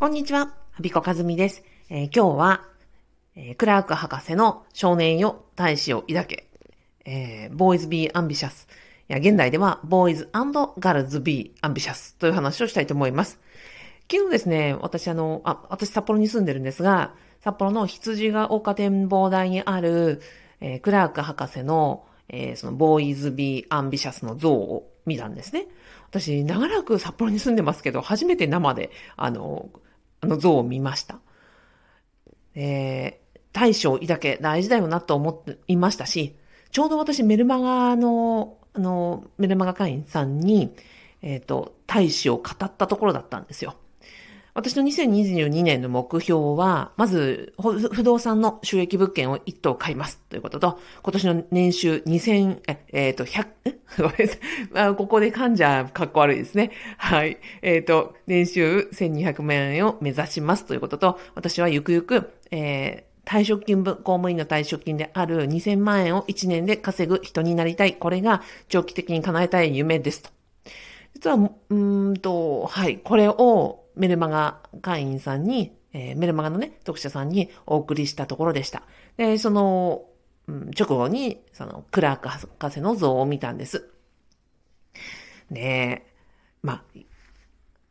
こんにちは、はびこかずみです。えー今日は、えークラーク博士の少年よ、大志を抱け、えー、Boys be ambitious。いや、現代では Boys and Girls be ambitious という話をしたいと思います。昨日ですね、私あの、あ、私札幌に住んでるんですが、札幌の羊が丘展望台にある、えークラーク博士の、えーその Boys be ambitious の像を見たんですね。私、長らく札幌に住んでますけど、初めて生で、あの、あの像を見ました。えー、大将いだけ大事だよなと思っていましたし、ちょうど私メルマガの、あの、メルマガ会員さんに、えっ、と、大使を語ったところだったんですよ。私の2022年の目標は、まず、不動産の収益物件を1棟買いますということと、今年の年収2000、え、えっ、と、100、ごめんなさい。あここで噛んじゃかっこ悪いですね。はい。えっ、と、年収1200万円を目指しますということと、私はゆくゆく、えー退職金分、公務員の退職金である2000万円を1年で稼ぐ人になりたい。これが長期的に叶えたい夢ですと。実は、うんと、はい、これをメルマガ会員さんに、えーメルマガのね、読者さんにお送りしたところでした。で、その、うん直後に、その、クラーク博士の像を見たんです。で、まあ、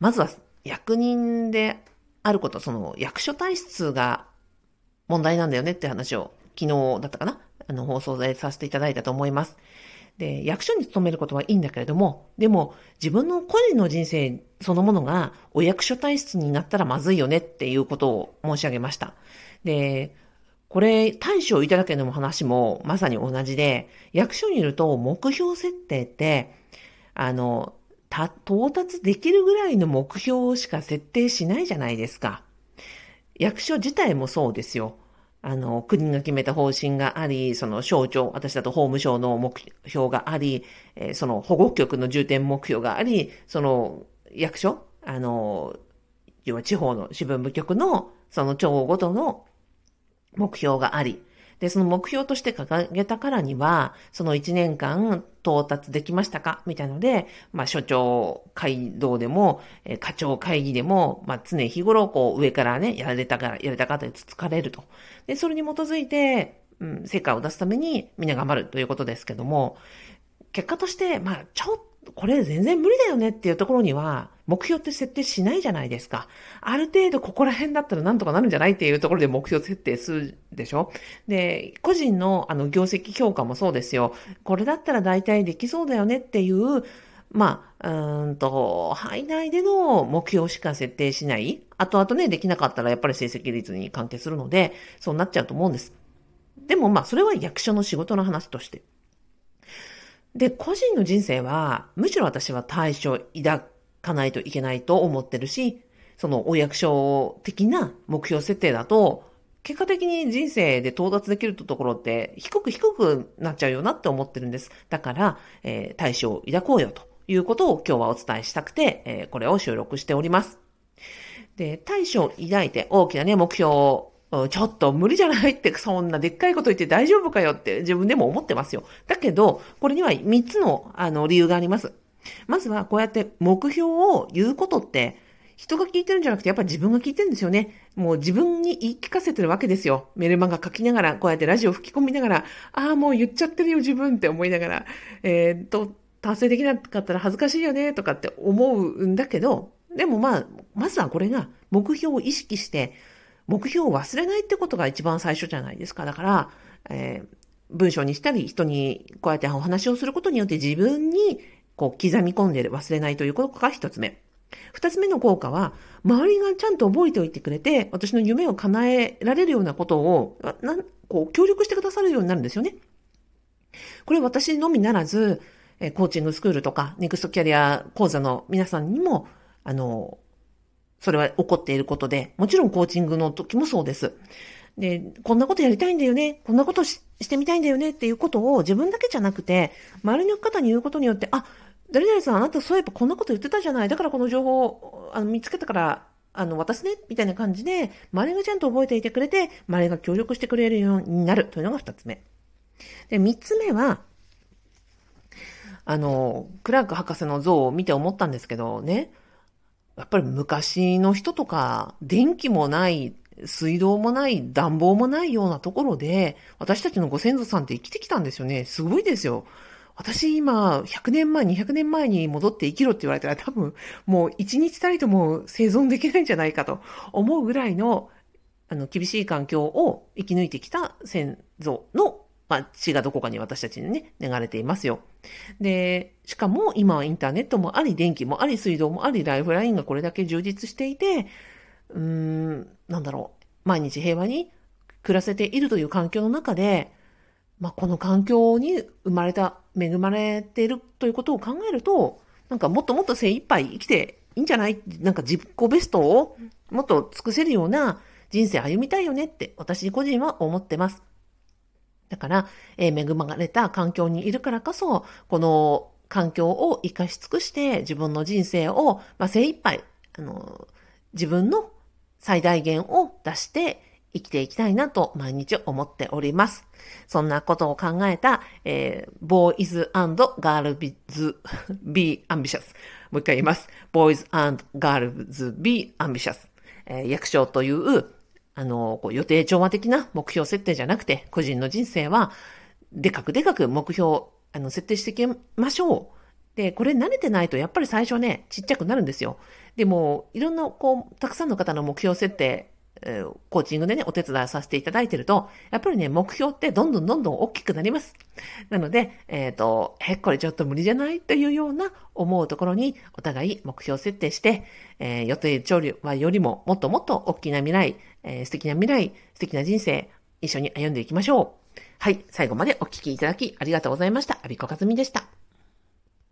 まずは役人であること、その役所体質が問題なんだよねって話を昨日だったかな？あの放送でさせていただいたと思います。で、役所に勤めることはいいんだけれども、でも自分の個人の人生そのものがお役所体質になったらまずいよねっていうことを申し上げました。で、これ、大将いただけの話もまさに同じで、役所にいると目標設定って、あの、到達できるぐらいの目標しか設定しないじゃないですか。役所自体もそうですよ。あの、国が決めた方針があり、その省庁、私だと法務省の目標があり、えその保護局の重点目標があり、その役所、あの、要は地方の支分部局のその庁ごとの目標があり、で、その目標として掲げたからには、その1年間到達できましたか？みたいので、まあ、所長会同でも、えー課長会議でも、まあ、常日頃、こう、上からね、やられたから、やれたかってつつかれると。で、それに基づいて、うん、成果を出すために、みんな頑張るということですけども、結果として、まあ、ちょっと、これ全然無理だよねっていうところには、目標って設定しないじゃないですか。ある程度ここら辺だったらなんとかなるんじゃないっていうところで目標設定するでしょ？で、個人のあの業績評価もそうですよ。これだったら大体できそうだよねっていう、まあ、うんと、範囲内での目標しか設定しない。後々ね、できなかったらやっぱり成績率に関係するので、そうなっちゃうと思うんです。でもまあ、それは役所の仕事の話として。で、個人の人生は、むしろ私は対処を抱かないといけないと思ってるし、そのお役所的な目標設定だと、結果的に人生で到達できるところって低く低くなっちゃうよなって思ってるんです。だから、えー、対処を抱こうよということを今日はお伝えしたくて、えーこれを収録しております。で、対処を抱いて大きなね、目標をちょっと無理じゃないって、そんなでっかいこと言って大丈夫かよって自分でも思ってますよ。だけど、これには3つの、あの、理由があります。まずは、こうやって目標を言うことって、人が聞いてるんじゃなくて、やっぱ自分が聞いてるんですよね。もう自分に言い聞かせてるわけですよ。メルマガ書きながら、こうやってラジオ吹き込みながら、ああ、もう言っちゃってるよ、自分って思いながら、えーっと、達成できなかったら恥ずかしいよね、とかって思うんだけど、でもまあ、まずはこれが目標を意識して、目標を忘れないってことが一番最初じゃないですか。だから、えー文章にしたり、人にこうやってお話をすることによって自分にこう刻み込んでる忘れないということが一つ目。二つ目の効果は、周りがちゃんと覚えておいてくれて、私の夢を叶えられるようなことを、なこう協力してくださるようになるんですよね。これ私のみならず、コーチングスクールとか、ネクストキャリア講座の皆さんにも、あの、それは起こっていることで、もちろんコーチングの時もそうです。で、こんなことやりたいんだよね、こんなことししてみたいんだよねっていうことを自分だけじゃなくて、周りの方に言うことによって、あ、誰々さん、あなたそういえばこんなこと言ってたじゃない。だからこの情報をあの見つけたから、あの、渡すね、みたいな感じで、周りがちゃんと覚えていてくれて、周りが協力してくれるようになるというのが二つ目。で、三つ目は、あの、クラーク博士の像を見て思ったんですけどね、やっぱり昔の人とか、電気もない、水道もない、暖房もないようなところで、私たちのご先祖さんって生きてきたんですよね。すごいですよ。私今、100年前、200年前に戻って生きろって言われたら多分、もう1日たりとも生存できないんじゃないかと思うぐらいの、あの、厳しい環境を生き抜いてきた先祖の、まあ、血がどこかに私たちにね、流れていますよ。で、しかも今はインターネットもあり、電気もあり、水道もあり、ライフラインがこれだけ充実していて、うーん、なんだろう、毎日平和に暮らせているという環境の中で、まあ、この環境に生まれた、恵まれているということを考えると、なんかもっともっと精一杯生きていいんじゃない？なんか自己ベストをもっと尽くせるような人生歩みたいよねって私個人は思ってます。だから、えー、恵まれた環境にいるからこそ、この環境を活かし尽くして自分の人生を、まあ、精一杯、あの、自分の最大限を出して生きていきたいなと毎日思っております。そんなことを考えた、えー、Boys and Girls Be Ambitious。もう一回言います。Boys and Girls Be Ambitious。えー、役所という、あの、こう予定調和的な目標設定じゃなくて、個人の人生は、でかくでかく目標、あの、設定していきましょう。で、これ慣れてないとやっぱり最初ね、ちっちゃくなるんですよ。でも、いろんな、こう、たくさんの方の目標設定え、コーチングでね、お手伝いさせていただいてると、やっぱりね、目標ってどんどんどんどん大きくなります。なので、えっ、ー、と、え、これちょっと無理じゃないというような思うところに、お互い目標設定して、えー、予定調理はよりももっともっと大きな未来、えー、素敵な未来、素敵な人生、一緒に歩んでいきましょう。はい、最後までお聞きいただきありがとうございました。アビコカズミでした。